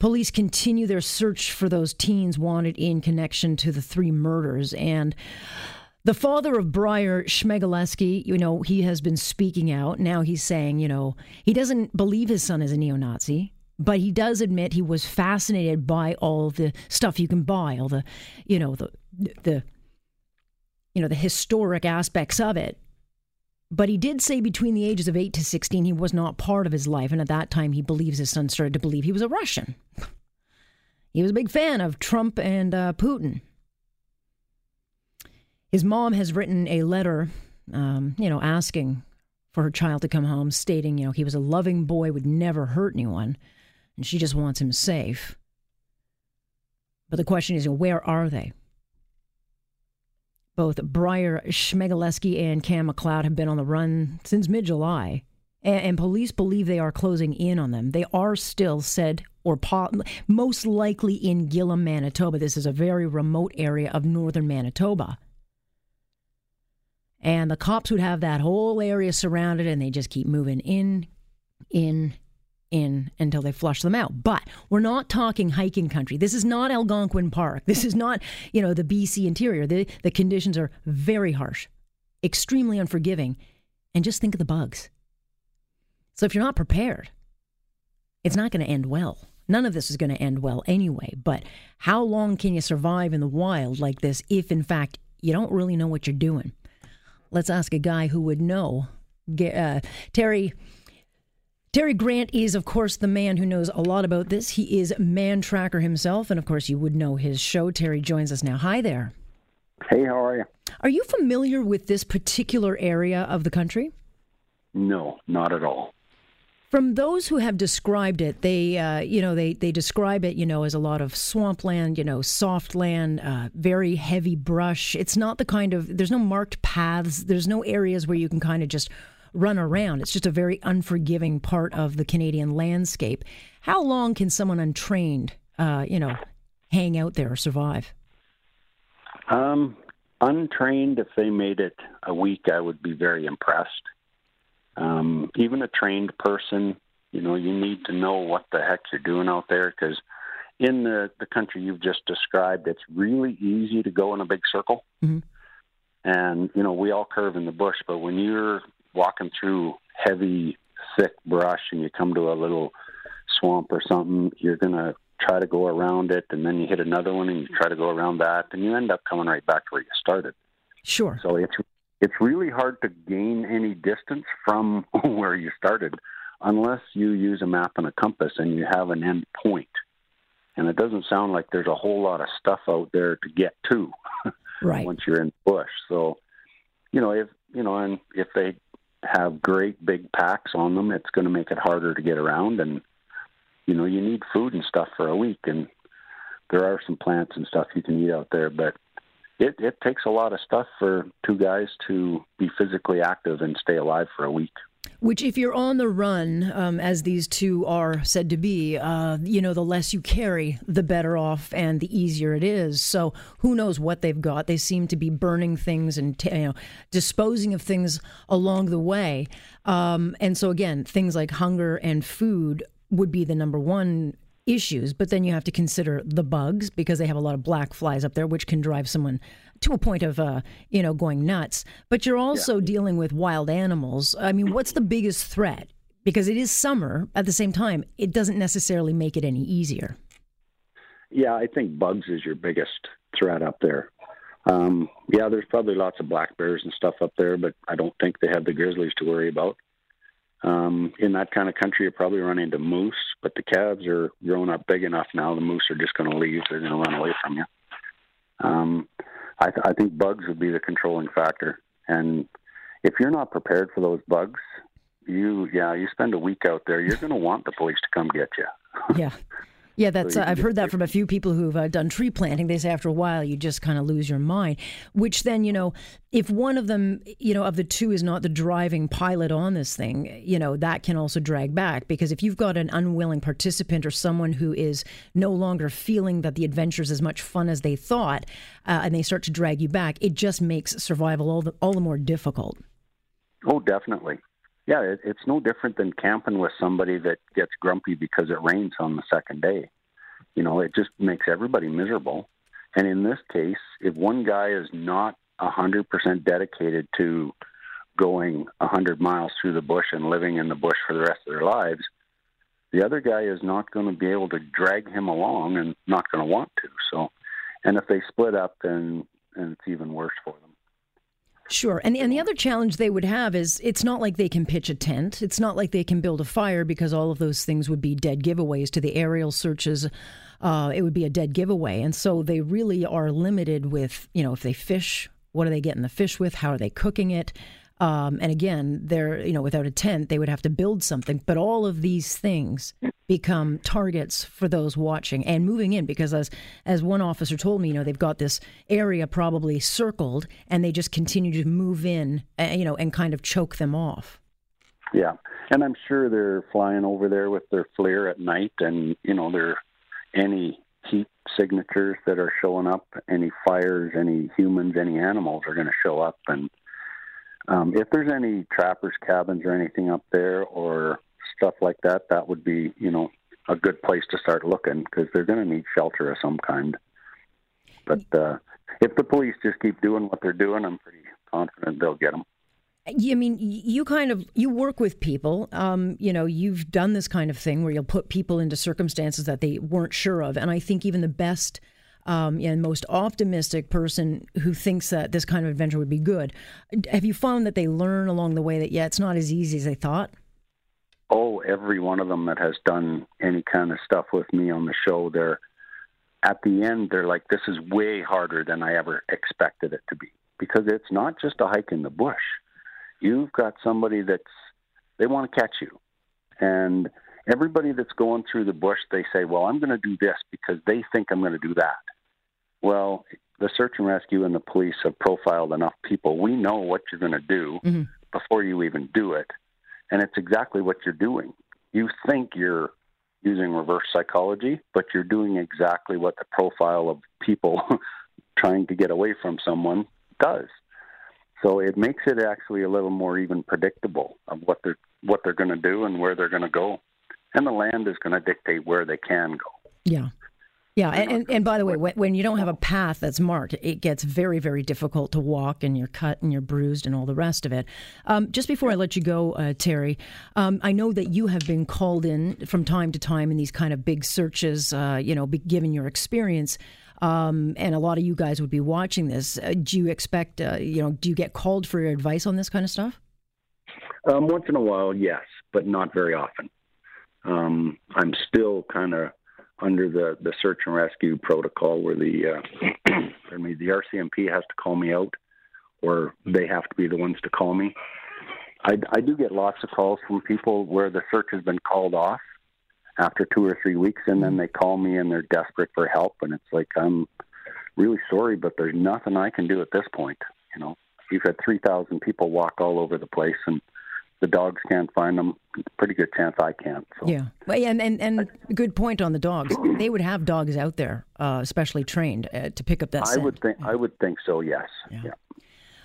Police continue their search for those teens wanted in connection to the three murders and the father of Bryer Schmegelsky, you know, he has been speaking out. Now he's saying, you know, he doesn't believe his son is a neo Nazi, but he does admit he was fascinated by all the stuff you can buy, all the, you know, the, the, you know, the historic aspects of it. But he did say between the ages of 8 to 16, he was not part of his life. And at that time, he believes his son started to believe he was a Russian. He was a big fan of Trump and uh, Putin. His mom has written a letter, um, you know, asking for her child to come home, stating, you know, he was a loving boy, would never hurt anyone, and she just wants him safe. But the question is, where are they? Both Bryer Schmegelsky and Kam McLeod have been on the run since mid July, and, and, police believe they are closing in on them. They are still said, or po- most likely in Gillam, Manitoba. This is a very remote area of northern Manitoba. And the cops would have that whole area surrounded and they just keep moving in, in, in until they flush them out. But we're not talking hiking country. This is not Algonquin Park. This is not, you know, the BC interior. The, the conditions are very harsh, extremely unforgiving. And just think of the bugs. So if you're not prepared, it's not going to end well. None of this is going to end well anyway. But how long can you survive in the wild like this if, in fact, you don't really know what you're doing? Let's ask a guy who would know. Uh, Terry. Terry Grant is, of course, the man who knows a lot about this. He is Man Tracker himself, and of course, you would know his show. Terry joins us now. Hi there. Hey, how are you? Are you familiar with this particular area of the country? No, not at all. From those who have described it, they, uh, you know, they, they describe it, you know, as a lot of swampland, you know, soft land, uh, very heavy brush. It's not the kind of, there's no marked paths. There's no areas where you can kind of just run around. It's just a very unforgiving part of the Canadian landscape. How long can someone untrained, uh, you know, hang out there or survive? Um, untrained, if they made it a week, I would be very impressed. Um, even a trained person, you know, you need to know what the heck you're doing out there because in the, the country you've just described, it's really easy to go in a big circle. Mm-hmm. And, you know, we all curve in the bush, but when you're walking through heavy, thick brush and you come to a little swamp or something, you're going to try to go around it, and then you hit another one and you try to go around that, and you end up coming right back to where you started. Sure. So it's it's really hard to gain any distance from where you started unless you use a map and a compass and you have an end point. And it doesn't sound like there's a whole lot of stuff out there to get to right. once you're in bush. So, you know, if you know, and if they have great big packs on them, it's going to make it harder to get around. And you know, you need food and stuff for a week, and there are some plants and stuff you can eat out there, but it, it takes a lot of stuff for two guys to be physically active and stay alive for a week. Which, if you're on the run, um, as these two are said to be, uh, you know, the less you carry, the better off and the easier it is. So, who knows what they've got? They seem to be burning things and t- you know disposing of things along the way. Um, and so, again, things like hunger and food would be the number one issues, but then you have to consider the bugs because they have a lot of black flies up there, which can drive someone to a point of, uh, you know, going nuts. But you're also yeah. dealing with wild animals. I mean, what's the biggest threat? Because it is summer. At the same time, it doesn't necessarily make it any easier. Yeah, I think bugs is your biggest threat up there. Um, yeah, there's probably lots of black bears and stuff up there, but I don't think they have the grizzlies to worry about. Um, in that kind of country, you probably run into moose, but the calves are growing up big enough now. The moose are just going to leave; they're going to run away from you. Um, I, th- I think bugs would be the controlling factor, and if you're not prepared for those bugs, you yeah, you spend a week out there, you're going to want the police to come get you. yeah. Yeah, that's. So uh, I've heard that from a few people who've uh, done tree planting. They say after a while you just kind of lose your mind. Which then, you know, if one of them, you know, of the two is not the driving pilot on this thing, you know, that can also drag back because if you've got an unwilling participant or someone who is no longer feeling that the adventure is as much fun as they thought, uh, and they start to drag you back, it just makes survival all the all the more difficult. Oh, definitely. Yeah, it, it's no different than camping with somebody that gets grumpy because it rains on the second day. You know, it just makes everybody miserable. And in this case, if one guy is not a 100% dedicated to going a 100 miles through the bush and living in the bush for the rest of their lives, the other guy is not going to be able to drag him along and not going to want to. So, and if they split up, then, then it's even worse for them. Sure. And and the other challenge they would have is it's not like they can pitch a tent. It's not like they can build a fire because all of those things would be dead giveaways to the aerial searches. Uh, it would be a dead giveaway. And so they really are limited with, you know, if they fish, what are they getting the fish with? How are they cooking it? Um, and again, they're, you know, without a tent, they would have to build something. But all of these things become targets for those watching and moving in because as as one officer told me, you know, they've got this area probably circled and they just continue to move in, uh, you know, and kind of choke them off. Yeah, and I'm sure they're flying over there with their FLIR at night, and you know, there any heat signatures that are showing up, any fires, any humans, any animals are going to show up, and um, if there's any trappers' cabins or anything up there or stuff like that, that would be you know a good place to start looking because they're going to need shelter of some kind. But uh, if the police just keep doing what they're doing, I'm pretty confident they'll get them. I mean, you kind of you work with people. Um, you know, you've done this kind of thing where you'll put people into circumstances that they weren't sure of, and I think even the best um, and most optimistic person who thinks that this kind of adventure would be good, have you found that they learn along the way that yeah, it's not as easy as they thought? Oh, every one of them that has done any kind of stuff with me on the show, they're at the end, they're like, this is way harder than I ever expected it to be because it's not just a hike in the bush. You've got somebody that's, they want to catch you. And everybody that's going through the bush, they say, well, I'm going to do this because they think I'm going to do that. Well, the search and rescue and the police have profiled enough people. We know what you're going to do Mm-hmm. before you even do it and it's exactly what you're doing. You think you're using reverse psychology, but you're doing exactly what the profile of people trying to get away from someone does. So it makes it actually a little more even predictable of what they're what they're going to do and where they're going to go, and the land is going to dictate where they can go. Yeah. Yeah, and, and, and by the way, when, when you don't have a path that's marked, it gets very, very difficult to walk, and you're cut and you're bruised, and all the rest of it. Um, just before I let you go, uh, Terry, um, I know that you have been called in from time to time in these kind of big searches. Uh, you know, given your experience, um, and a lot of you guys would be watching this. Uh, do you expect, uh, you know, do you get called for your advice on this kind of stuff? Um, once in a while, yes, but not very often. Um, I'm still kind of under the, the search and rescue protocol where the uh, pardon me, the RCMP has to call me out, or they have to be the ones to call me. I, I do get lots of calls from people where the search has been called off after two or three weeks, and then they call me and they're desperate for help, and it's like I'm really sorry, but there's nothing I can do at this point. You know, you've had three thousand people walk all over the place, and the dogs can't find them. Pretty good chance I can't. So. Yeah, well, yeah, and, and and good point on the dogs. They would have dogs out there, uh, specially trained uh, to pick up that I scent. would think. I would think so. Yes. Yeah. Yeah.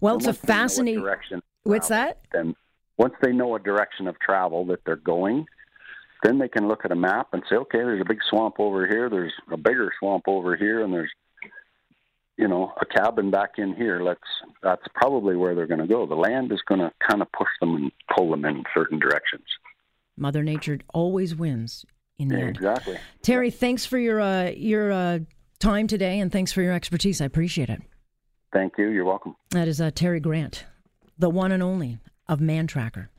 well, And it's a what fascinating. direction What's travel, that? Then once they know a direction of travel that they're going, then they can look at a map and say, okay, there's a big swamp over here. There's a bigger swamp over here, and there's you know a cabin back in here. Let's. That's probably where they're going to go. The land is going to kind of push them and pull them in certain directions. Mother Nature always wins in the Yeah, end. exactly. Terry, thanks for your uh, your uh, time today, and thanks for your expertise. I appreciate it. Thank you. You're welcome. That is uh, Terry Grant, the one and only of Man Tracker.